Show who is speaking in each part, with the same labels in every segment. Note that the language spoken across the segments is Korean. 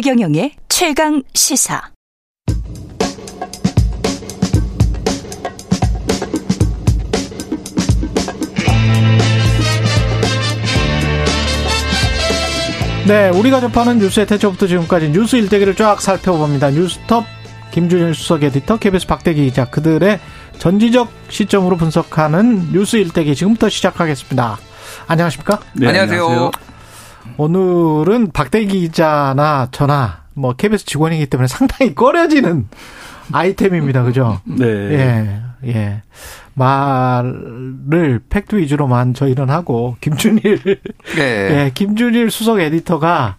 Speaker 1: 최경영의 최강 시사.
Speaker 2: 네, 우리가 접하는 뉴스의 태초부터 지금까지 뉴스 일대기를 쫙 살펴봅니다. 뉴스톱 김준일 수석 에디터, KBS 박대기 기자 그들의 전지적 시점으로 분석하는 뉴스 일대기 지금부터 시작하겠습니다. 안녕하십니까?
Speaker 3: 네, 안녕하세요.
Speaker 2: 오늘은 박대기 기자나 저나 뭐 KBS 직원이기 때문에 상당히 꺼려지는 아이템입니다. 그죠?
Speaker 3: 네.
Speaker 2: 예, 예. 말을 팩트 위주로만 저희는 하고, 김준일.
Speaker 3: 네.
Speaker 2: 예, 김준일 수석 에디터가,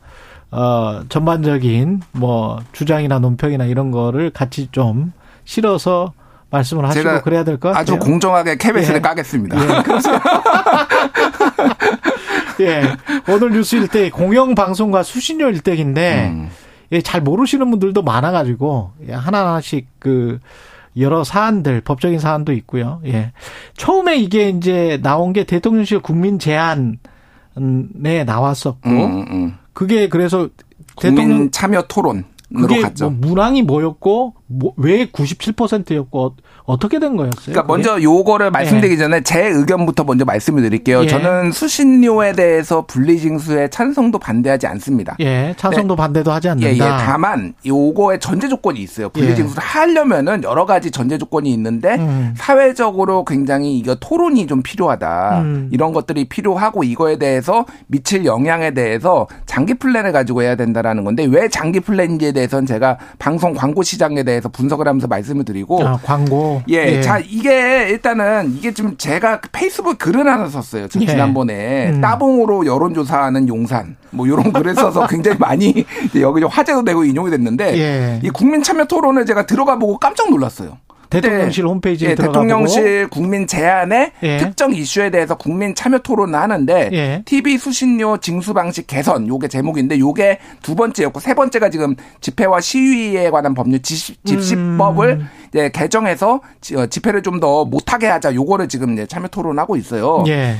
Speaker 2: 어, 전반적인 뭐 주장이나 논평이나 이런 거를 같이 좀 실어서 말씀을 하시고 그래야 될 것 같아요.
Speaker 3: 아주 공정하게 캐베스를 예. 까겠습니다.
Speaker 2: 예, 예, 오늘 뉴스 일대 공영 방송과 수신료 일대기인데 음. 예, 잘 모르시는 분들도 많아 가지고 예, 하나하나씩 그 여러 사안들 법적인 사안도 있고요. 예, 처음에 이게 이제 나온 게 대통령실 국민 제안에 나왔었고 음, 음. 그게 그래서
Speaker 3: 대통령 참여 토론
Speaker 2: 그게 갔죠. 뭐 문항이 뭐였고 뭐, 왜 97%였고 어떻게 된 거였어요?
Speaker 3: 그러니까 그게? 먼저 요거를 말씀드리기 예. 전에 제 의견부터 먼저 말씀을 드릴게요. 예. 저는 수신료에 대해서 분리징수에 찬성도 반대하지 않습니다.
Speaker 2: 예, 찬성도 네. 반대도 하지 않는다. 예, 예.
Speaker 3: 다만 요거에 전제 조건이 있어요. 분리징수를 예. 하려면은 여러 가지 전제 조건이 있는데 음. 사회적으로 굉장히 이거 토론이 좀 필요하다. 음. 이런 것들이 필요하고 이거에 대해서 미칠 영향에 대해서 장기 플랜을 가지고 해야 된다라는 건데 왜 장기 플랜인지에 대해서는 제가 방송 광고 시장에 대해서 분석을 하면서 말씀을 드리고
Speaker 2: 아, 광고
Speaker 3: 예, 예, 자 이게 일단은 이게 좀 제가 페이스북 글을 하나 썼어요. 예. 지난번에 음. 따봉으로 여론조사하는 용산 뭐 이런 글을 써서 굉장히 많이 여기 화제도 되고 인용이 됐는데 예. 이 국민 참여 토론을 제가 들어가 보고 깜짝 놀랐어요.
Speaker 2: 대통령실 홈페이지에
Speaker 3: 예, 대통령실 국민 제안의 예. 특정 이슈에 대해서 국민 참여 토론을 하는데 예. TV 수신료 징수 방식 개선 요게 제목인데 요게 두 번째였고 세 번째가 지금 집회와 시위에 관한 법률 집시법을 음. 이제 개정해서 어, 집회를 좀 더 못하게 하자 요거를 지금 이제 참여 토론하고 있어요.
Speaker 2: 예.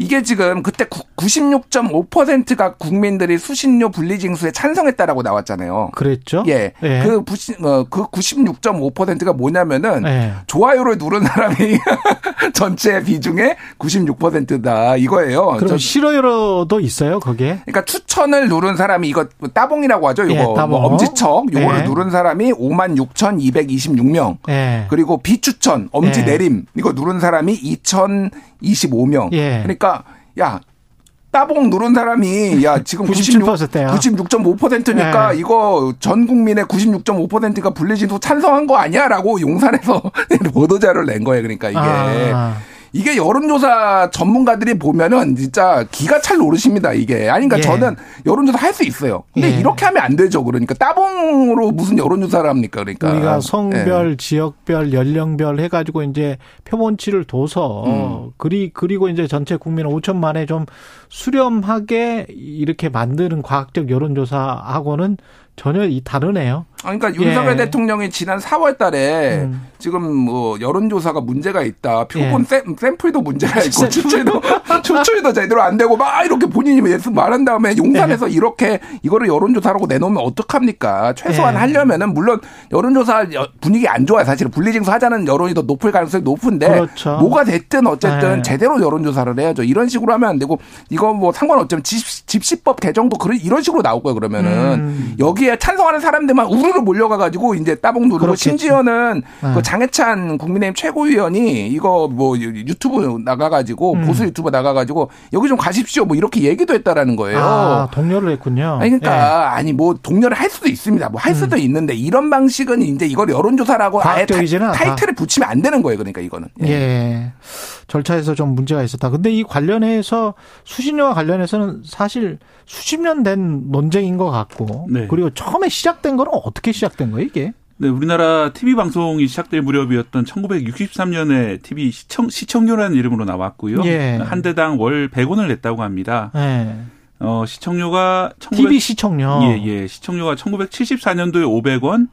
Speaker 3: 이게 지금 그때 96.5%가 국민들이 수신료 분리징수에 찬성했다라고 나왔잖아요.
Speaker 2: 그랬죠?
Speaker 3: 예. 예. 그, 어, 그 96.5%가 뭐냐면은 예. 좋아요를 누른 사람이 전체 비중의 96%다 이거예요.
Speaker 2: 그럼 싫어요도 있어요, 거기에?
Speaker 3: 그러니까 추천을 누른 사람이 이거 따봉이라고 하죠. 이거 예, 뭐 엄지척 요거를 예. 누른 사람이 56,226명. 예. 그리고 비추천 엄지 예. 내림 이거 누른 사람이 2,025명. 그러니까 야 따봉 누른 사람이 야 지금 96%야. 96.5%니까 네. 이거 전 국민의 96.5%가 분리진도 찬성한 거 아니야라고 용산에서 보도자를 낸 거예요. 그러니까 이게 아. 이게 여론조사 전문가들이 보면은 진짜 기가 찰 노릇입니다, 이게. 아니, 그러니까 예. 저는 여론조사 할 수 있어요. 근데 예. 이렇게 하면 안 되죠. 그러니까 따봉으로 무슨 여론조사를 합니까? 그러니까.
Speaker 2: 우리가 성별, 예. 지역별, 연령별 해가지고 이제 표본치를 둬서 음. 그리, 그리고 이제 전체 국민 5천만에 좀 수렴하게 이렇게 만드는 과학적 여론조사하고는 전혀 이 다르네요.
Speaker 3: 그러니까 윤석열 예. 대통령이 지난 4월 달에 음. 지금 뭐 여론조사가 문제가 있다. 표본 예. 샘플도 문제가 있고 추출도 추출도 제대로 안 되고 막 이렇게 본인이 말한 다음에 용산에서 예. 이렇게 이거를 여론조사라고 내놓으면 어떡합니까? 최소한 예. 하려면은 물론 여론조사 분위기 안 좋아요. 사실 분리징수 하자는 여론이 더 높을 가능성이 높은데 그렇죠. 뭐가 됐든 어쨌든 예. 제대로 여론조사를 해야죠. 이런 식으로 하면 안 되고 이거 뭐 상관없지만 집시법 개정도 그런 이런 식으로 나올 거예요. 그러면은 음. 여기에 찬성하는 사람들만 우르 우르르 몰려가가지고 이제 따봉 누르고 그렇겠지. 심지어는 네. 그 장해찬 국민의힘 최고위원이 이거 뭐 유튜브 나가가지고 음. 보수 유튜브 나가가지고 여기 좀 가십시오 뭐 이렇게 얘기도 했다라는 거예요.
Speaker 2: 아, 동료를 했군요.
Speaker 3: 아니 그러니까 예. 아니 뭐 동료를 할 수도 있습니다. 뭐 할 수도 음. 있는데 이런 방식은 이제 이걸 여론조사라고 아예 타, 이틀을 붙이면 안 되는 거예요. 그러니까 이거는.
Speaker 2: 예. 예. 절차에서 좀 문제가 있었다. 근데 이 관련해서 수신료와 관련해서는 사실 수십 년 된 논쟁인 것 같고 네. 그리고 처음에 시작된 거는 어떻게 시작된 거예요 이게?
Speaker 4: 네, 우리나라 TV 방송이 시작될 무렵이었던 1963년에 TV 시청 시청료라는 이름으로 나왔고요. 예. 한 대당 월 100원을 냈다고 합니다. 예. 어, 시청료가
Speaker 2: 1900, TV 시청료.
Speaker 4: 예, 예. 시청료가 1974년도에 500원,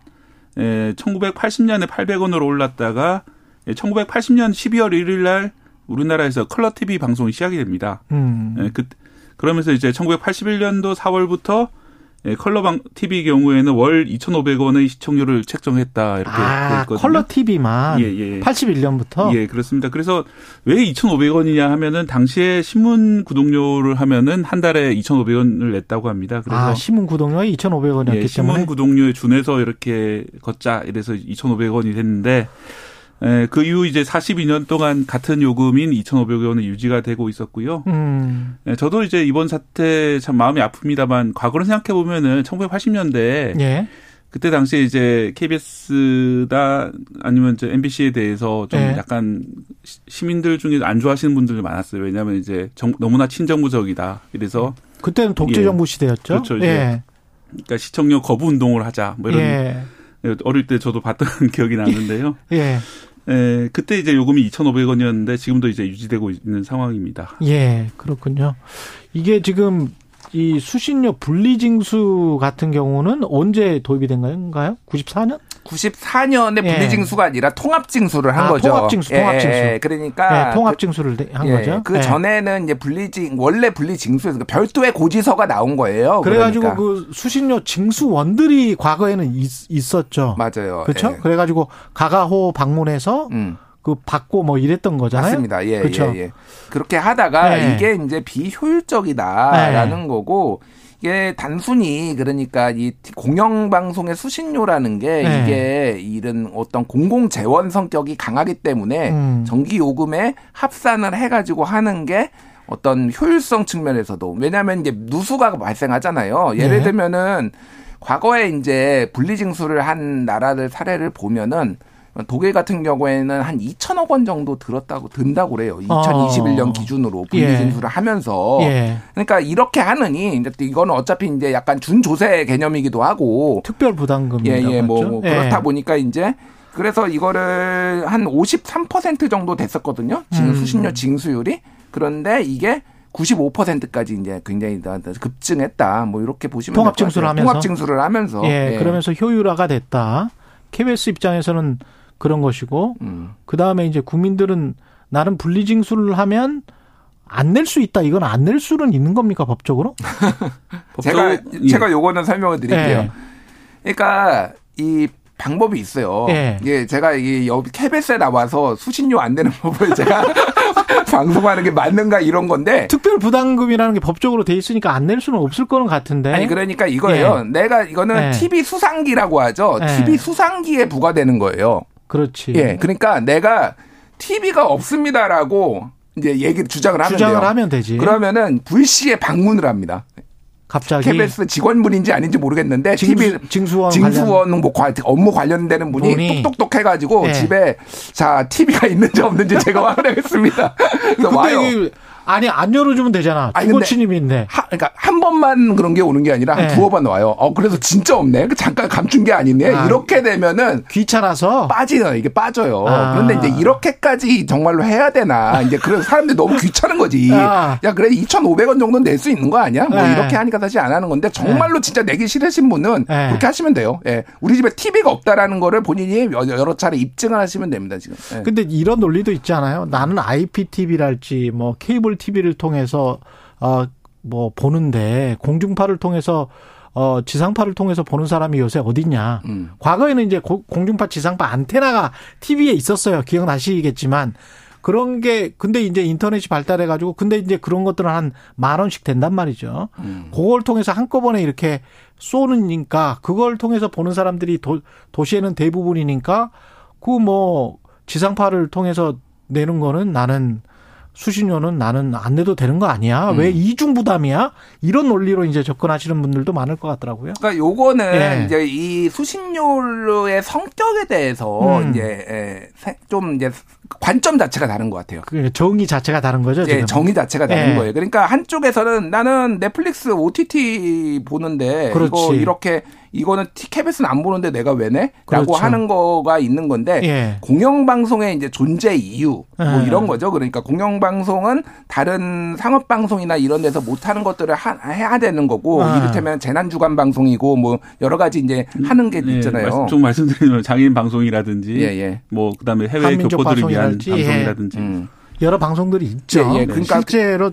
Speaker 4: 예, 1980년에 800원으로 올랐다가 1980년 12월 1일 날 우리나라에서 컬러 TV 방송이 시작이 됩니다. 음. 예, 그 그러면서 이제 1981년도 4월부터 예, 컬러방 TV 경우에는 월 2,500원의 시청률을 책정했다 이렇게
Speaker 2: 아, 있거든요. 컬러 TV만 예, 예. 81년부터
Speaker 4: 예, 그렇습니다. 그래서 왜 2,500원이냐 하면은 당시에 신문 구독료를 하면은 한 달에 2,500원을 냈다고 합니다.
Speaker 2: 그래서 아, 신문 구독료가 2,500원이었기 예,
Speaker 4: 신문 구독료에 준해서 이렇게 걷자 이래서 2,500원이 됐는데 예, 그 이후 이제 42년 동안 같은 요금인 2,500원이 유지가 되고 있었고요. 음. 예, 저도 이제 이번 사태 참 마음이 아픕니다만 과거를 생각해 보면은 1980년대 예. 그때 당시에 이제 KBS다 아니면 이제 MBC에 대해서 좀 예. 약간 시민들 중에 안 좋아하시는 분들이 많았어요. 왜냐하면 이제 정, 너무나 친정부적이다. 이래서
Speaker 2: 그때는 독재 정부 예. 시대였죠.
Speaker 4: 그렇죠. 이제 예. 그러니까 시청료 거부 운동을 하자. 뭐 이런 예. 어릴 때 저도 봤던 기억이 나는데요. 예. 예, 그때 이제 요금이 2,500원이었는데 지금도 이제 유지되고 있는 상황입니다.
Speaker 2: 예, 그렇군요. 이게 지금 이 수신료 분리징수 같은 경우는 언제 도입이 된 건가요? 94년?
Speaker 3: 94년에 예. 분리징수가 아니라 통합징수를 한 아, 거죠.
Speaker 2: 통합징수, 통합징수. 예,
Speaker 3: 예. 그러니까
Speaker 2: 예, 통합징수를 한 예, 거죠.
Speaker 3: 그 예. 전에는 이제 분리징 원래 분리징수에서 그러니까 별도의 고지서가 나온 거예요.
Speaker 2: 그래가지고 그러니까. 그 수신료 징수원들이 과거에는 있, 었죠
Speaker 3: 맞아요.
Speaker 2: 그렇죠. 그래가지고 가가호 방문해서 음. 그 받고 뭐 이랬던 거잖아요.
Speaker 3: 맞습니다. 예, 그렇죠? 예, 예. 그렇게 하다가 네. 이게 이제 비효율적이다라는 네. 거고 이게 단순히 그러니까 이 공영방송의 수신료라는 게 네. 이게 이런 어떤 공공 재원 성격이 강하기 때문에 음. 전기 요금에 합산을 해가지고 하는 게 어떤 효율성 측면에서도 왜냐하면 이제 누수가 발생하잖아요. 예를 네. 들면은 과거에 이제 분리징수를 한 나라들 사례를 보면은 독일 같은 경우에는 한 2천억 원 정도 들었다고 든다고 그래요. 2021년 어. 기준으로 분리징수를 예. 하면서 예. 그러니까 이렇게 하느니 이제 이거는 어차피 이제 약간 준조세 개념이기도 하고
Speaker 2: 특별 부담금
Speaker 3: 예, 예, 뭐, 뭐 예. 그렇다 보니까 이제 그래서 이거를 한 53% 정도 됐었거든요. 지금 음. 수신료 징수율이 그런데 이게 95%까지 이제 굉장히 급증했다. 뭐 이렇게 보시면
Speaker 2: 통합 징수를 하면서
Speaker 3: 통합 징수를 하면서
Speaker 2: 예, 예. 그러면서 효율화가 됐다. KBS 입장에서는 그런 것이고 음. 그 다음에 이제 국민들은 나름 분리징수를 하면 안 낼 수 있다. 이건 안 낼 수는 있는 겁니까 법적으로?
Speaker 3: 제가 예. 제가 요거는 설명을 드릴게요. 예. 그러니까 이 방법이 있어요. 예. 예, 제가 이 여기 KBS에 나와서 수신료 안 내는 법을 제가 방송하는 게 맞는가 이런 건데
Speaker 2: 특별 부담금이라는 게 법적으로 돼 있으니까 안 낼 수는 없을 거는 같은데.
Speaker 3: 아니 그러니까 이거예요. 예. 내가 이거는 예. TV 수상기라고 하죠. TV 예. 수상기에 부과되는 거예요.
Speaker 2: 그렇지.
Speaker 3: 예. 그러니까 내가 TV가 없습니다라고 이제 얘기를 주장을 하면
Speaker 2: 주장을
Speaker 3: 돼요.
Speaker 2: 하면 되지.
Speaker 3: 그러면은 불시에 방문을 합니다.
Speaker 2: 갑자기
Speaker 3: KBS 직원분인지 아닌지 모르겠는데
Speaker 2: 징수, TV 징수원
Speaker 3: 징수원 관련. 뭐 업무 관련되는 분이, 분이. 똑똑똑 해가지고 네. 집에 자 TV가 있는지 없는지 제가 확인하겠습니다.
Speaker 2: 그래서 와요. 아니 안 열어주면 되잖아. 주거 침입이 있네.
Speaker 3: 하, 그러니까 한 번만 그런 게 오는 게 아니라 한 네. 두어 번 와요. 어 그래서 진짜 없네. 그 잠깐 감춘 게 아니네. 아, 이렇게 되면은
Speaker 2: 귀찮아서
Speaker 3: 빠지는 이게 빠져요. 아. 그런데 이제 이렇게까지 정말로 해야 되나? 이제 그래서 사람들이 너무 귀찮은 거지. 아. 야 그래 2,500원 정도는 낼 수 있는 거 아니야? 뭐 네. 이렇게 하니까 사실 안 하는 건데 정말로 네. 진짜 내기 싫으신 분은 네. 그렇게 하시면 돼요. 예. 우리 집에 TV가 없다라는 거를 본인이 여러 차례 입증을 하시면 됩니다 지금.
Speaker 2: 예. 근데 이런 논리도 있잖아요. 나는 IPTV랄지 뭐 케이블 TV를 통해서 어뭐 보는데 공중파를 통해서 어 지상파를 통해서 보는 사람이 요새 어딨냐. 음. 과거에는 이제 고, 공중파 지상파 안테나가 TV에 있었어요. 기억나시겠지만 그런 게 근데 이제 인터넷이 발달해 가지고 근데 이제 그런 것들은 한 만 원씩 된단 말이죠. 음. 그걸 통해서 한꺼번에 이렇게 쏘는니까 그걸 통해서 보는 사람들이 도, 도시에는 대부분이니까 그 뭐 지상파를 통해서 내는 거는 나는 수신료는 나는 안 내도 되는 거 아니야? 음. 왜 이중 부담이야? 이런 논리로 이제 접근하시는 분들도 많을 것 같더라고요.
Speaker 3: 그러니까 요거는 예. 이제 이 수신료의 성격에 대해서 음. 이제 좀 이제 관점 자체가 다른 것 같아요.
Speaker 2: 정의 자체가 다른 거죠.
Speaker 3: 예, 정의 자체가 다른 예. 거예요. 그러니까 한쪽에서는 나는 넷플릭스 OTT 보는데 그렇지. 이거 이렇게 이거는 티켓에서는 안 보는데 내가 왜 내? 라고 그렇죠. 하는 거가 있는 건데 예. 공영방송의 이제 존재 이유 뭐 예. 이런 거죠. 그러니까 공영방송은 다른 상업방송이나 이런 데서 못하는 것들을 하, 해야 되는 거고 아. 이를테면 재난주간 방송이고 뭐 여러 가지 이제 하는 게 예. 있잖아요.
Speaker 4: 좀 말씀드리면 장애인 방송이라든지 예, 예. 뭐 그다음에 해외 교포들을 위한 방송이라든지 음.
Speaker 2: 여러 방송들이 있죠. 예, 그러니까 실제로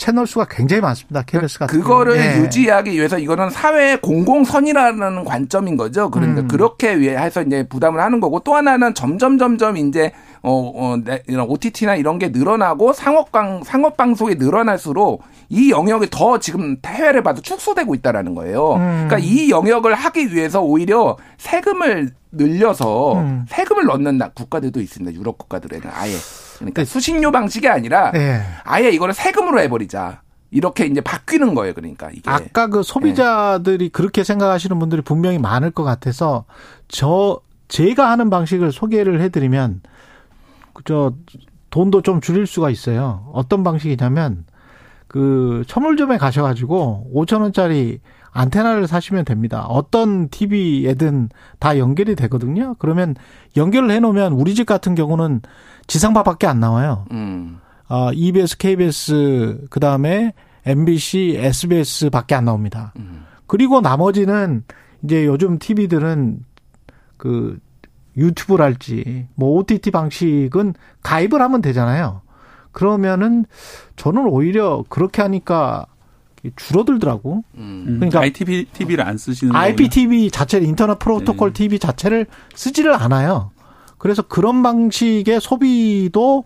Speaker 2: 채널 수가 굉장히 많습니다. KBS 같은
Speaker 3: 그거를
Speaker 2: 예.
Speaker 3: 유지하기 위해서 이거는 사회 공공선이라는 관점인 거죠. 그러니까
Speaker 2: 음.
Speaker 3: 그렇게 위해서 이제 부담을 하는 거고 또 하나는 점점 점점 이제 어, 어 네, 이런 OTT나 이런 게 늘어나고 상업방 상업 방송이 늘어날수록 이 영역이 더 지금 해외를 봐도 축소되고 있다라는 거예요.
Speaker 2: 음.
Speaker 3: 그러니까 이 영역을 하기 위해서 오히려 세금을 늘려서
Speaker 2: 음.
Speaker 3: 세금을 넣는 나- 국가들도 있습니다. 유럽 국가들에는 아예. 그러니까 수신료 방식이 아니라
Speaker 2: 예.
Speaker 3: 아예 이거를 세금으로 해버리자. 이렇게 이제 바뀌는 거예요. 그러니까 이게.
Speaker 2: 아까 그 소비자들이 그렇게 생각하시는 분들이 분명히 많을 것 같아서 저 제가 하는 방식을 소개를 해드리면 저 돈도 좀 줄일 수가 있어요. 어떤 방식이냐면 그 천물점에 가셔가지고 5천 원짜리 안테나를 사시면 됩니다. 어떤 TV에든 다 연결이 되거든요. 그러면 연결을 해놓으면 우리 집 같은 경우는 지상파밖에 안 나와요.
Speaker 3: 음.
Speaker 2: 어, EBS, KBS, 그 다음에 MBC, SBS밖에 안 나옵니다.
Speaker 3: 음.
Speaker 2: 그리고 나머지는 이제 요즘 TV들은 그 유튜브랄지 뭐 OTT 방식은 가입을 하면 되잖아요. 그러면은 저는 오히려 그렇게 하니까 줄어들더라고.
Speaker 3: 음.
Speaker 4: 음,
Speaker 2: 그러니까
Speaker 4: ITV TV를 안 쓰시는.
Speaker 2: IPTV 자체를 인터넷 프로토콜
Speaker 4: 네.
Speaker 2: TV 자체를 쓰지를 않아요. 그래서 그런 방식의 소비도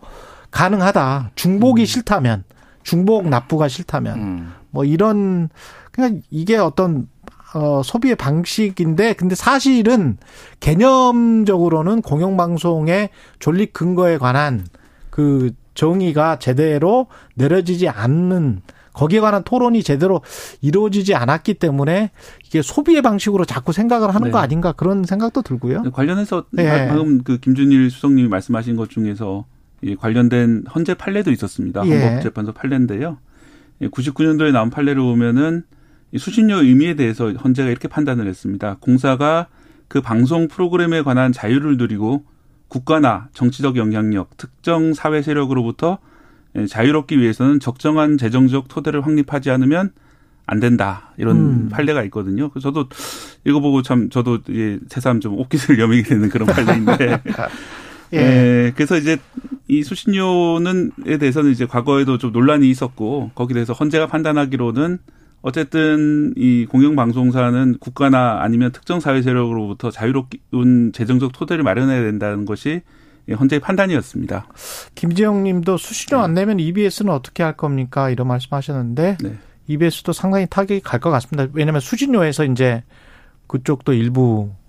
Speaker 2: 가능하다. 중복이
Speaker 4: 음.
Speaker 2: 싫다면, 중복 납부가 싫다면,
Speaker 3: 음.
Speaker 2: 뭐 이런 그냥 이게 어떤 어 소비의 방식인데 근데 사실은 개념적으로는 공영방송의 존립 근거에 관한 그 정의가 제대로 내려지지 않는 거기에 관한 토론이 제대로 이루어지지 않았기 때문에 이게 소비의 방식으로 자꾸 생각을 하는
Speaker 4: 네.
Speaker 2: 거 아닌가 그런 생각도 들고요.
Speaker 4: 관련해서
Speaker 2: 네.
Speaker 4: 방금 그 김준일 수석님이 말씀하신 것 중에서 이 관련된 헌재 판례도 있었습니다.
Speaker 2: 예.
Speaker 4: 헌법재판소 판례인데요. 99년도에 나온 판례를 보면은 이 수신료 의미에 대해서 헌재가 이렇게 판단을 했습니다. 공사가 그 방송 프로그램에 관한 자유를 누리고 국가나 정치적 영향력, 특정 사회 세력으로부터 예, 자유롭기 위해서는 적정한 재정적 토대를 확립하지 않으면 안 된다 이런
Speaker 2: 음.
Speaker 4: 판례가 있거든요. 그래서 저도 이거 보고 참 저도 예, 새삼 좀 옷깃을 여미게 되는 그런 판례인데.
Speaker 2: 예.
Speaker 4: 예, 그래서 이제 이 수신료는에 대해서는 이제 과거에도 좀 논란이 있었고 거기에 대해서 헌재가 판단하기로는 어쨌든 이 공영방송사는 국가나 아니면 특정 사회 세력으로부터 자유로운 재정적 토대를 마련해야 된다는 것이 헌재의 판단이었습니다.
Speaker 2: 김지영 님도 수신료 안 내면 EBS는 어떻게 할 겁니까? 이런 말씀 하셨는데
Speaker 4: 네.
Speaker 2: EBS도 상당히 타격이 갈 것 같습니다. 왜냐하면 수신료에서 이제 그쪽도 일부 그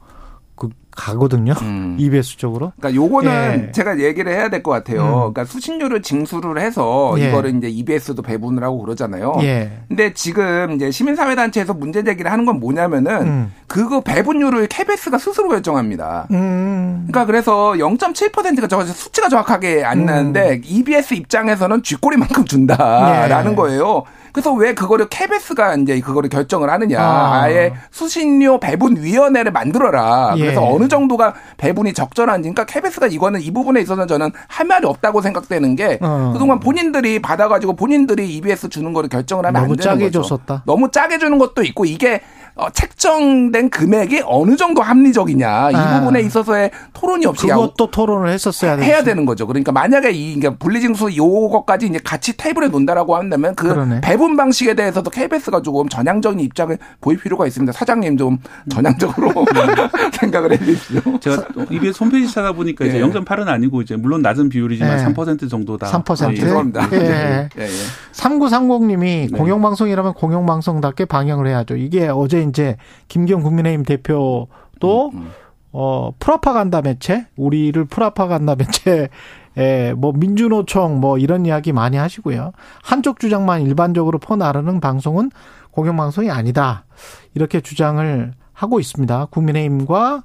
Speaker 2: 가거든요.
Speaker 3: 음.
Speaker 2: EBS 쪽으로.
Speaker 3: 그러니까 요거는
Speaker 2: 예.
Speaker 3: 제가 얘기를 해야 될 것 같아요.
Speaker 2: 음.
Speaker 3: 그러니까 수신료를 징수를 해서
Speaker 2: 예.
Speaker 3: 이거를 이제 EBS도 배분을 하고 그러잖아요.
Speaker 2: 예.
Speaker 3: 근데 지금 이제 시민사회 단체에서 문제 제기를 하는 건 뭐냐면은
Speaker 2: 음.
Speaker 3: 그거 배분율을 KBS가 스스로 결정합니다.
Speaker 2: 음.
Speaker 3: 그러니까 그래서 0.7%가 저 수치가 정확하게 안
Speaker 2: 음.
Speaker 3: 나는데 EBS 입장에서는 쥐꼬리만큼 준다라는
Speaker 2: 예.
Speaker 3: 거예요. 그래서 왜 그거를 KBS가 이제 그거를 결정을 하느냐.
Speaker 2: 아.
Speaker 3: 아. 예 수신료 배분 위원회를 만들어라. 그래서
Speaker 2: 예.
Speaker 3: 어느 정도가 배분이 적절한지. 그러니까 KBS가 이거는 이 부분에 있어서 저는 할 말이 없다고 생각되는 게
Speaker 2: 어.
Speaker 3: 그동안 본인들이 받아 가지고 본인들이 EBS 주는 거를 결정을 하면 안
Speaker 2: 너무
Speaker 3: 되는
Speaker 2: 짜게
Speaker 3: 거죠.
Speaker 2: 줬었다.
Speaker 3: 너무 짜게 주는 것도 있고 이게 어, 책정된 금액이 어느 정도 합리적이냐 이
Speaker 2: 아.
Speaker 3: 부분에 있어서의 토론이 없이 야,
Speaker 2: 그것도 토론을 했었어야
Speaker 3: 해야 되는 거죠. 그러니까 만약에 이 그러니까 분리징수 요거까지 이제 같이 테이블에 놓는다라고 한다면 그
Speaker 2: 그러네.
Speaker 3: 배분 방식에 대해서도 KBS가 조금 전향적인 입장을 보일 필요가 있습니다. 사장님 좀 전향적으로 생각을 해주십시오.
Speaker 4: 제가 EBS 홈페이지 찾아보니까 이제
Speaker 3: 예.
Speaker 4: 0.8은 아니고 이제 물론 낮은 비율이지만
Speaker 2: 예.
Speaker 4: 3% 정도다.
Speaker 2: 3%.
Speaker 4: 예.
Speaker 3: 죄송합니다.
Speaker 2: 예.
Speaker 3: 예, 예.
Speaker 2: 3930님이
Speaker 4: 네.
Speaker 2: 공영방송이라면 공영방송답게 방영을 해야죠. 이게 어제 이제 김기현 국민의힘 대표도
Speaker 3: 음,
Speaker 2: 어 프라파간다 매체, 우리를 프라파간다 매체 에, 뭐, 민주노총, 뭐, 이런 이야기 많이 하시고요. 한쪽 주장만 일반적으로 퍼나르는 방송은 공영방송이 아니다. 이렇게 주장을 하고 있습니다. 국민의힘과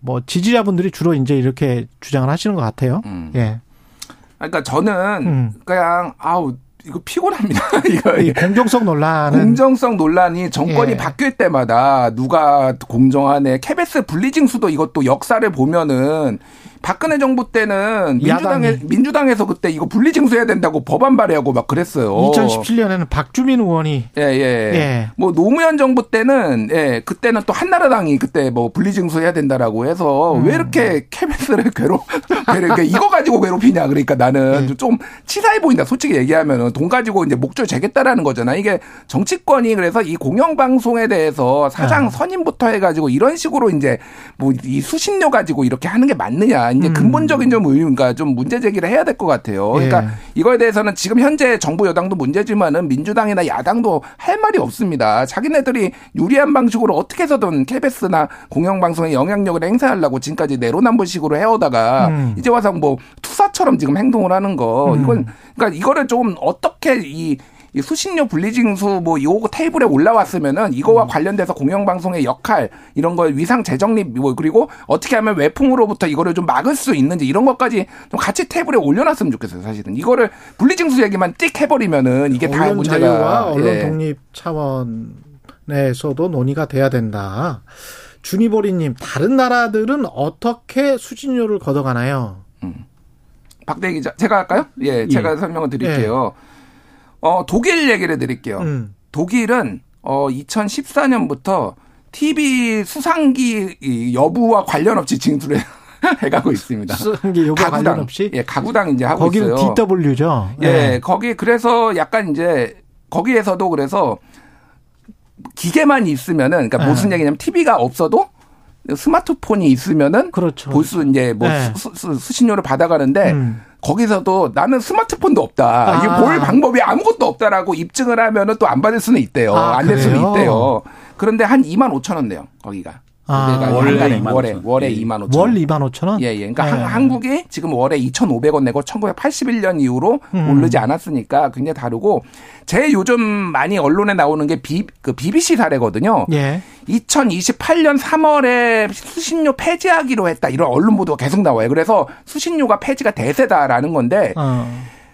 Speaker 2: 뭐, 지지자분들이 주로 이제 이렇게 주장을 하시는 것 같아요.
Speaker 3: 음.
Speaker 2: 예.
Speaker 3: 그러니까 저는
Speaker 2: 음.
Speaker 3: 그냥 아우 이거 피곤합니다. 이거
Speaker 2: 이 공정성 논란은.
Speaker 3: 공정성 논란이 정권이
Speaker 2: 예.
Speaker 3: 바뀔 때마다 누가 공정하네. KBS 분리징수도 이것도 역사를 보면은 박근혜 정부 때는 민주당에 민주당에서 그때 이거 분리징수해야 된다고 법안 발의하고 막 그랬어요.
Speaker 2: 2017년에는 박주민 의원이
Speaker 3: 예, 예. 예. 뭐 노무현 정부 때는 예, 그때는 또 한나라당이 그때 뭐 분리징수해야 된다라고 해서 음. 왜 이렇게 케빈스를 괴롭 그러니까 이거 가지고 괴롭히냐 그러니까 나는 네. 좀 치사해 보인다. 솔직히 얘기하면은 돈 가지고 이제 목줄 재겠다라는 거잖아. 이게 정치권이 그래서 이 공영방송에 대해서 사장 아. 선임부터 해가지고 이런 식으로 이제 뭐 이 수신료 가지고 이렇게 하는 게 맞느냐. 이제 음. 근본적인 좀 의문과 좀 문제 제기를 해야 될 것 같아요. 그러니까 예. 이거에 대해서는 지금 현재 정부 여당도 문제지만은 민주당이나 야당도 할 말이 없습니다. 자기네들이 유리한 방식으로 어떻게 해서든 KBS나 공영방송의 영향력을 행사하려고 지금까지 내로남불식으로 해오다가 음. 이제 와서 뭐 투사처럼 지금 행동을 하는 거 음. 이건 그러니까 이거를 좀 어떻게 이 수신료 분리징수 뭐 요거 테이블에 올라왔으면은 이거와 음. 관련돼서 공영방송의 역할 이런 걸 위상 재정립 뭐 그리고 어떻게 하면 외풍으로부터 이거를 좀 막을 수 있는지 이런 것까지 좀 같이 테이블에 올려놨으면 좋겠어요 사실은 이거를 분리징수 얘기만 띡 해버리면은 이게 다 문제가
Speaker 2: 자유와 언론 예. 독립 차원에서도 논의가 돼야 된다. 주니보리님 다른 나라들은 어떻게 수신료를 걷어가나요? 음.
Speaker 3: 박대 기자 제가 할까요? 예, 제가 예. 설명을 드릴게요. 예. 어, 독일 얘기를 드릴게요. 음. 독일은 어 2014년부터 TV 수상기 여부와 관련 없이 징수를 해가고 있습니다.
Speaker 2: 수상기 여부 관련 없이?
Speaker 3: 예, 가구당 이제 하고
Speaker 2: 거기는
Speaker 3: 있어요.
Speaker 2: DW죠.
Speaker 3: 예, 네. 거기 그래서 약간 이제 거기에서도 그래서 기계만 있으면은 그러니까 네. 무슨 얘기냐면 TV가 없어도 스마트폰이 있으면은
Speaker 2: 그렇죠.
Speaker 3: 볼수 이제 뭐 네. 수, 수, 수 신료를 받아가는데 음. 거기서도 나는 스마트폰도 없다. 아. 이게 볼 방법이 아무것도 없다라고 입증을 하면은 또 안 받을 수는 있대요. 아, 안낼 수는 있대요. 그런데 한 2만 5천 원 내요. 거기가.
Speaker 2: 아,
Speaker 3: 월에 2만 월에 월에 2만 5천
Speaker 2: 월 2만 5천 원?
Speaker 3: 예, 예. 그러니까 네. 한국이 지금 월에 2,500원 내고 1981년 이후로 음. 오르지 않았으니까 굉장히 다르고 제 요즘 많이 언론에 나오는 게 비, 그 BBC 사례거든요.
Speaker 2: 예.
Speaker 3: 2028년 3월에 수신료 폐지하기로 했다. 이런 언론 보도가 계속 나와요. 그래서 수신료가 폐지가 대세다라는 건데 어.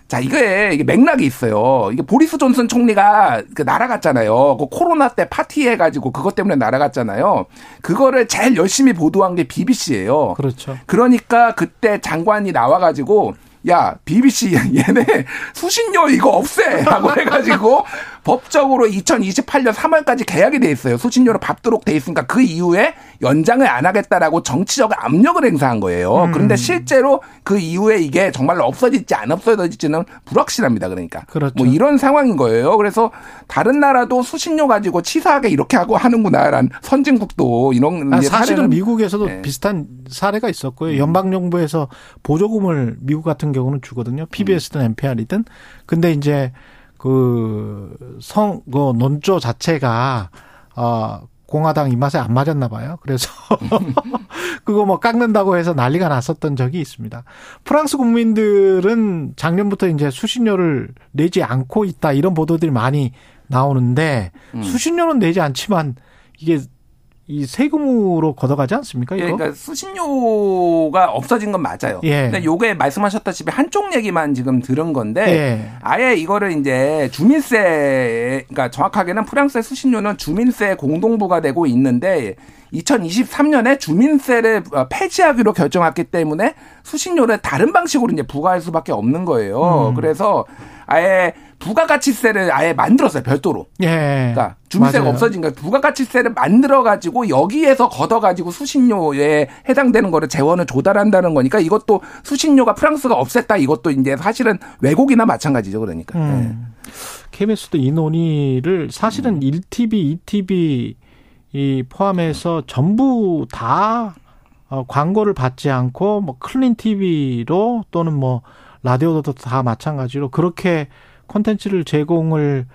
Speaker 3: 자, 이게, 이게 맥락이 있어요. 이게 보리스 존슨 총리가 그 날아갔잖아요. 그 코로나 때 파티해가지고 그것 때문에 날아갔잖아요. 그거를 제일 열심히 보도한 게 BBC예요.
Speaker 2: 그렇죠.
Speaker 3: 그러니까 그때 장관이 나와가지고 야, BBC 얘네 수신료 이거 없애라고 해가지고 법적으로 2028년 3월까지 계약이 돼 있어요. 수신료를 받도록 돼 있으니까 그 이후에 연장을 안 하겠다라고 정치적 압력을 행사한 거예요. 음. 그런데 실제로 그 이후에 이게 정말로 없어질지 안 없어질지는 불확실합니다. 그러니까
Speaker 2: 그렇죠.
Speaker 3: 뭐 이런 상황인 거예요. 그래서 다른 나라도 수신료 가지고 치사하게 이렇게 하고 하는구나라는 선진국도 이런
Speaker 2: 아, 사실은 미국에서도 네. 비슷한 사례가 있었고요. 음. 연방 정부에서 보조금을 미국 같은 경우는 주거든요. PBS든 NPR이든. 근데 이제 그 성, 그 논조 자체가, 어, 공화당 입맛에 안 맞았나 봐요. 그래서 그거 뭐 깎는다고 해서 난리가 났었던 적이 있습니다. 프랑스 국민들은 작년부터 이제 수신료를 내지 않고 있다 이런 보도들이 많이 나오는데 음. 수신료는 내지 않지만 이게 이 세금으로 걷어가지 않습니까? 이거?
Speaker 3: 예, 그러니까 수신료가 없어진 건 맞아요. 예. 근데 요게 말씀하셨다시피 한쪽 얘기만 지금 들은 건데 예. 아예 이거를 이제 주민세 그러니까 정확하게는 프랑스의 수신료는 주민세 공동부가 되고 있는데 2023년에 주민세를 폐지하기로 결정했기 때문에 수신료를 다른 방식으로 이제 부과할 수밖에 없는 거예요. 음. 그래서 아예 부가가치세를 아예 만들었어요 별도로.
Speaker 2: 예.
Speaker 3: 그러니까 주민세가 맞아요. 없어진 거예요. 부가가치세를 만들어 가지고 여기에서 걷어 가지고 수신료에 해당되는 거를 재원을 조달한다는 거니까 이것도 수신료가 프랑스가 없앴다 이것도 이제 사실은 왜곡이나 마찬가지죠 그러니까. 음.
Speaker 2: 예. KBS도 이 논의를 사실은 음. 1TV, 2TV 이 포함해서 전부 다 어, 광고를 받지 않고 뭐 클린 TV로 또는 뭐 라디오도 다 마찬가지로 그렇게 콘텐츠를 제공을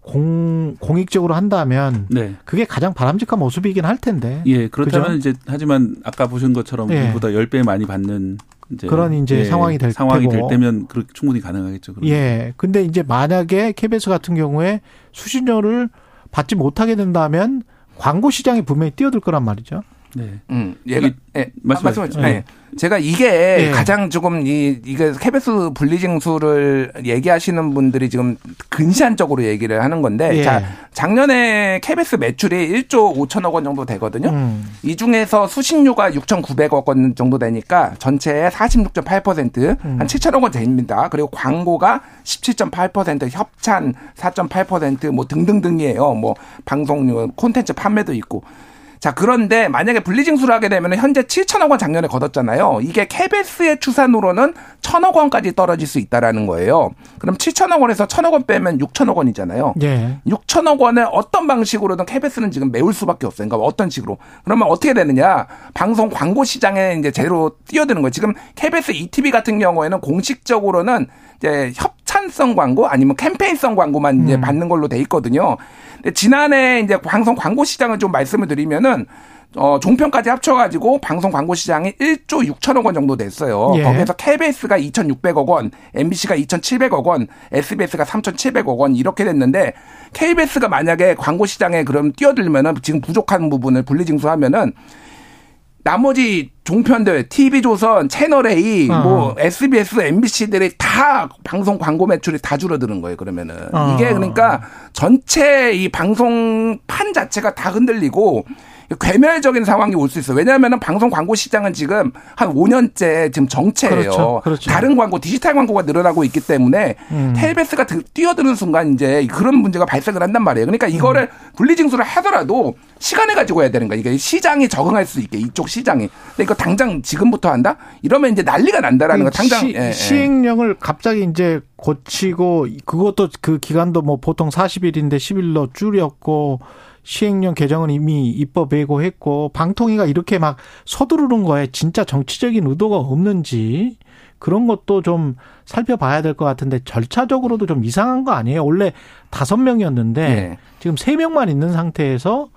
Speaker 2: 공, 공익적으로 한다면 네. 그게 가장 바람직한 모습이긴 할 텐데.
Speaker 4: 예, 그렇다면 그죠? 이제 하지만 아까 보신 것처럼 예. 우리보다 10배 많이 받는
Speaker 2: 이제 그런 이제 예, 상황이 될
Speaker 4: 상황이 테고. 될 때면 그렇게 충분히 가능하겠죠.
Speaker 2: 그러면. 예. 근데 이제 만약에 KBS 같은 경우에 수신료를 받지 못하게 된다면 광고 시장이 분명히 뛰어들 거란 말이죠.
Speaker 3: 네. 음, 얘가 예, 말씀하세요. 네. 제가 이게 예. 가장 조금 이 이게 케베스 분리징수를 얘기하시는 분들이 지금 근시안적으로 얘기를 하는 건데 예. 자 작년에 케베스 매출이 1조 5천억 원 정도 되거든요. 음. 이 중에서 수신료가 6,900억 원 정도 되니까 전체의 46.8%한 음. 7천억 원 됩니다. 그리고 광고가 17.8% 협찬 4.8%뭐 등등등이에요. 뭐 방송료 콘텐츠 판매도 있고 자, 그런데 만약에 분리징수를 하게 되면 현재 7천억 원 작년에 걷었잖아요. 이게 KBS의 추산으로는 1천억 원까지 떨어질 수 있다라는 거예요. 그럼 7천억 원에서 1천억 원 빼면 6천억 원이잖아요. 예. 6천억 원을 어떤 방식으로든 KBS는 지금 메울 수밖에 없어요. 그러니까 어떤 식으로. 그러면 어떻게 되느냐? 방송 광고 시장에 이제 제로 뛰어드는 거예요. 지금 KBS 2TV 같은 경우에는 공식적으로는 이제 협찬성 광고 아니면 캠페인성 광고만 이제 음. 받는 걸로 돼 있거든요. 지난해 이제 방송 광고 시장을 좀 말씀을 드리면은 어, 종편까지 합쳐가지고 방송 광고 시장이 1조 6천억 원 정도 됐어요. 예. 거기에서 KBS가 2,600억 원, MBC가 2,700억 원, SBS가 3,700억 원 이렇게 됐는데 KBS가 만약에 광고 시장에 그럼 뛰어들면은 지금 부족한 부분을 분리징수하면은 나머지 종편들, TV조선, 채널A, 어. 뭐 SBS, MBC들이 다 방송 광고 매출이 다 줄어드는 거예요. 그러면은 어. 이게 그러니까 전체 이 방송판 자체가 다 흔들리고 괴멸적인 상황이 올 수 있어요. 왜냐하면 방송 광고 시장은 지금 한 5년째 지금 정체예요. 그렇죠. 그렇죠. 다른 광고, 디지털 광고가 늘어나고 있기 때문에 음. 텔베스가 뛰어드는 순간 이제 그런 문제가 발생을 한단 말이에요. 그러니까 이거를 음. 분리징수를 하더라도 시간을 가지고 해야 되는 거야. 이게 시장이 적응할 수 있게 이쪽 시장이. 근데 이거 당장 지금부터 한다? 이러면 이제 난리가 난다라는 거. 당장
Speaker 2: 시, 예, 예. 시행령을 갑자기 이제 고치고 그것도 그 기간도 뭐 보통 40일인데 10일로 줄였고 시행령 개정은 이미 입법 예고했고 방통위가 이렇게 막 서두르는 거에 진짜 정치적인 의도가 없는지 그런 것도 좀 살펴봐야 될 것 같은데 절차적으로도 좀 이상한 거 아니에요? 원래 다섯 명이었는데 네. 지금 세 명만 있는 상태에서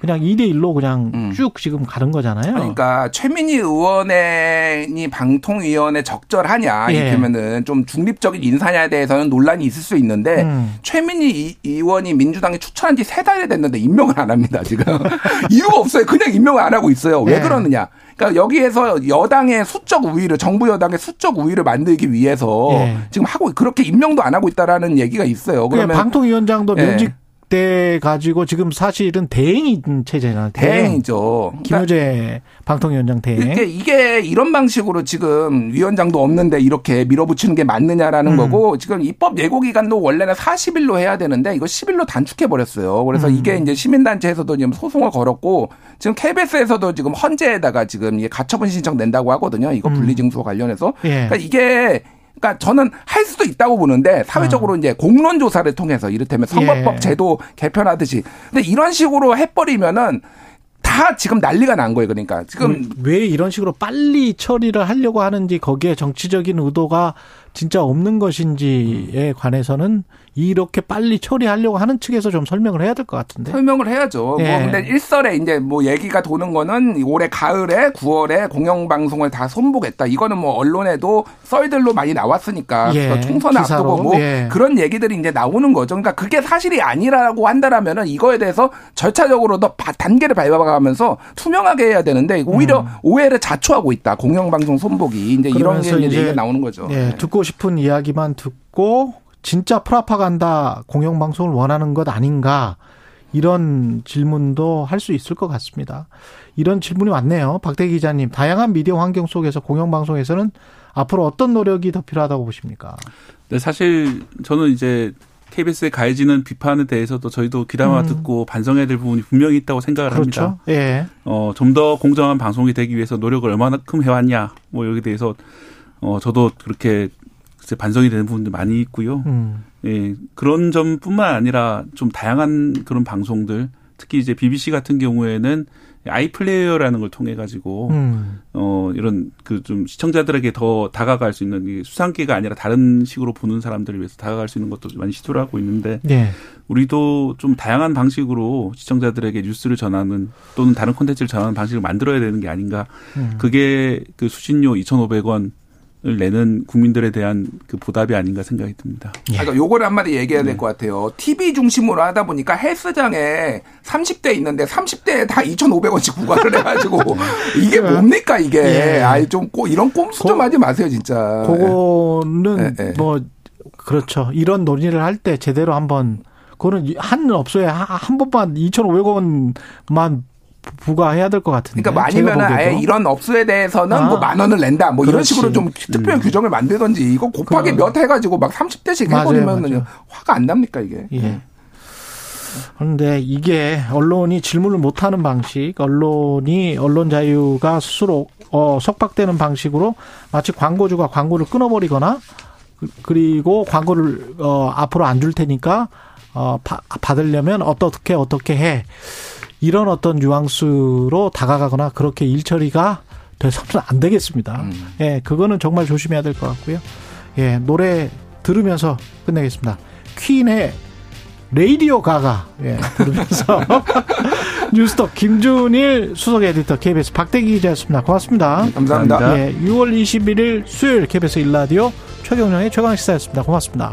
Speaker 2: 그냥 2대 1로 그냥 음. 쭉 지금 가는 거잖아요.
Speaker 3: 그러니까 최민희 의원의 방통위원회 적절하냐 예. 이렇게면은 좀 중립적인 인사냐에 대해서는 논란이 있을 수 있는데 음. 최민희 의원이 민주당에 추천한 지 세 달이 됐는데 임명을 안 합니다 지금 이유가 없어요. 그냥 임명을 안 하고 있어요. 왜 예. 그러느냐? 그러니까 여기에서 여당의 수적 우위를 정부 여당의 수적 우위를 만들기 위해서 예. 지금 하고 그렇게 임명도 안 하고 있다라는 얘기가 있어요.
Speaker 2: 그러면 방통위원장도 예. 면직 때 가지고 지금 사실은 대행인 체제잖아요.
Speaker 3: 대행. 이죠
Speaker 2: 김효재 그러니까 방통위원장 대행.
Speaker 3: 이게, 이게 이런 방식으로 지금 위원장도 없는데 이렇게 밀어붙이는 게 맞느냐라는 음. 거고 지금 입법 예고 기간도 원래는 40일로 해야 되는데 이거 10일로 단축해 버렸어요. 그래서 음. 이게 이제 시민단체에서도 지금 소송을 걸었고 지금 KBS에서도 지금 헌재에다가 지금 가처분 신청 낸다고 하거든요. 이거 음. 분리징수 관련해서. 예. 그러니까 이게 그러니까 저는 할 수도 있다고 보는데 사회적으로 어. 이제 공론 조사를 통해서 이를테면 선거법 예. 제도 개편하듯이 근데 이런 식으로 해버리면은 다 지금 난리가 난 거예요. 그러니까 지금
Speaker 2: 왜 이런 식으로 빨리 처리를 하려고 하는지 거기에 정치적인 의도가 진짜 없는 것인지에 관해서는 이렇게 빨리 처리하려고 하는 측에서 좀 설명을 해야 될 것 같은데.
Speaker 3: 설명을 해야죠. 뭐 예. 뭐 근데 일설에 이제 뭐 얘기가 도는 거는 올해 가을에 9월에 공영방송을 다 손보겠다. 이거는 뭐 언론에도 썰들로 많이 나왔으니까 예. 총선 앞두고 뭐 예. 그런 얘기들이 이제 나오는 거죠. 그러니까 그게 사실이 아니라고 한다라면은 이거에 대해서 절차적으로 더 단계를 밟아가면서 투명하게 해야 되는데 오히려 음. 오해를 자초하고 있다. 공영방송 손보기 이제 이런 게 이제 얘기가 나오는 거죠.
Speaker 2: 예. 듣고 싶은 이야기만 듣고 진짜 프라파간다 공영방송을 원하는 것 아닌가 이런 질문도 할 수 있을 것 같습니다. 이런 질문이 왔네요. 박대 기자님, 다양한 미디어 환경 속에서 공영방송에서는 앞으로 어떤 노력이 더 필요하다고 보십니까?
Speaker 4: 네, 사실 저는 이제 KBS에 가해지는 비판에 대해서도 저희도 귀담아 음. 듣고 반성해야 될 부분이 분명히 있다고 생각을 그렇죠. 합니다. 예. 어, 좀 더 공정한 방송이 되기 위해서 노력을 얼마나큼 해왔냐, 뭐 여기 대해서 어, 저도 그렇게 반성이 되는 부분도 많이 있고요. 음. 예, 그런 점뿐만 아니라 좀 다양한 그런 방송들, 특히 이제 BBC 같은 경우에는 아이플레이어라는 걸 통해 가지고 음. 어 이런 그 좀 시청자들에게 더 다가갈 수 있는 수상기가 아니라 다른 식으로 보는 사람들을 위해서 다가갈 수 있는 것도 많이 시도를 하고 있는데 네. 우리도 좀 다양한 방식으로 시청자들에게 뉴스를 전하는 또는 다른 콘텐츠를 전하는 방식을 만들어야 되는 게 아닌가. 음. 그게 그 수신료 2,500원 내는 국민들에 대한 그 보답이 아닌가 생각이 듭니다.
Speaker 3: 예. 그러니까 요거를 한마디 얘기해야 될 것 같아요. TV 중심으로 하다 보니까 헬스장에 30대 있는데 30대에 다 2,500원씩 부과를 해가지고 이게 뭡니까 이게? 예. 아이 좀꼭 이런 꼼수 좀 하지 마세요 진짜.
Speaker 2: 그거는 예. 예. 뭐 그렇죠. 이런 논의를 할 때 제대로 한번 그거는 한 업소에 한 번만 2,500원만 부과해야 될 것 같은데.
Speaker 3: 그러니까 뭐 아니면 아예 이런 업소에 대해서는 뭐 아. 뭐만 원을 낸다. 뭐 그렇지. 이런 식으로 좀 특별 음. 규정을 만들던지 이거 곱하기 그, 몇 해가지고 막 30대씩 해버리면 화가 안 납니까 이게.
Speaker 2: 예. 그런데 이게 언론이 질문을 못하는 방식, 언론이 언론 자유가 스스로 어, 속박되는 방식으로 마치 광고주가 광고를 끊어버리거나 그리고 광고를 어, 앞으로 안 줄 테니까 어, 바, 받으려면 어떻게 어떻게 해. 이런 어떤 뉘앙스로 다가가거나 그렇게 일처리가 돼서는 안 되겠습니다. 음. 예, 그거는 정말 조심해야 될 것 같고요. 예, 노래 들으면서 끝내겠습니다. 퀸의 레이디오 가가 예, 들으면서 뉴스톱 김준일 수석 에디터 KBS 박대기 기자였습니다. 고맙습니다.
Speaker 3: 네, 감사합니다.
Speaker 2: 예, 6월 21일 수요일 KBS 일라디오 최경영의 최강 시사였습니다. 고맙습니다.